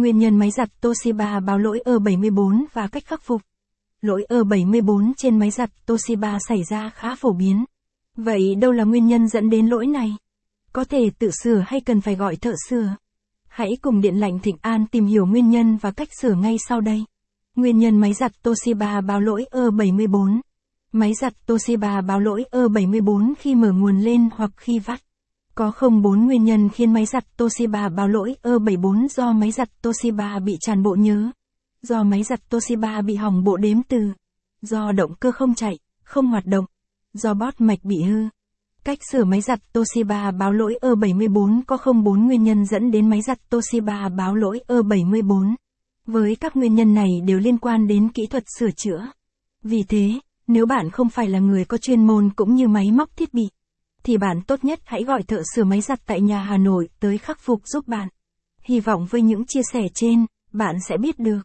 Nguyên nhân máy giặt Toshiba báo lỗi E74 và cách khắc phục. Lỗi E74 trên máy giặt Toshiba xảy ra khá phổ biến. Vậy đâu là nguyên nhân dẫn đến lỗi này? Có thể tự sửa hay cần phải gọi thợ sửa? Hãy cùng Điện lạnh Thịnh An tìm hiểu nguyên nhân và cách sửa ngay sau đây. Nguyên nhân máy giặt Toshiba báo lỗi E74. Máy giặt Toshiba báo lỗi E74 khi mở nguồn lên hoặc khi vắt. Có không bốn nguyên nhân khiến máy giặt Toshiba báo lỗi E74 do máy giặt Toshiba bị tràn bộ nhớ. Do máy giặt Toshiba bị hỏng bộ đếm từ. Do động cơ không chạy, không hoạt động. Do bót mạch bị hư. Cách sửa máy giặt Toshiba báo lỗi E74 có không bốn nguyên nhân dẫn đến máy giặt Toshiba báo lỗi E74. Với các nguyên nhân này đều liên quan đến kỹ thuật sửa chữa. Vì thế, nếu bạn không phải là người có chuyên môn cũng như máy móc thiết bị, thì bạn tốt nhất hãy gọi thợ sửa máy giặt tại nhà Hà Nội tới khắc phục giúp bạn. Hy vọng với những chia sẻ trên, bạn sẽ biết được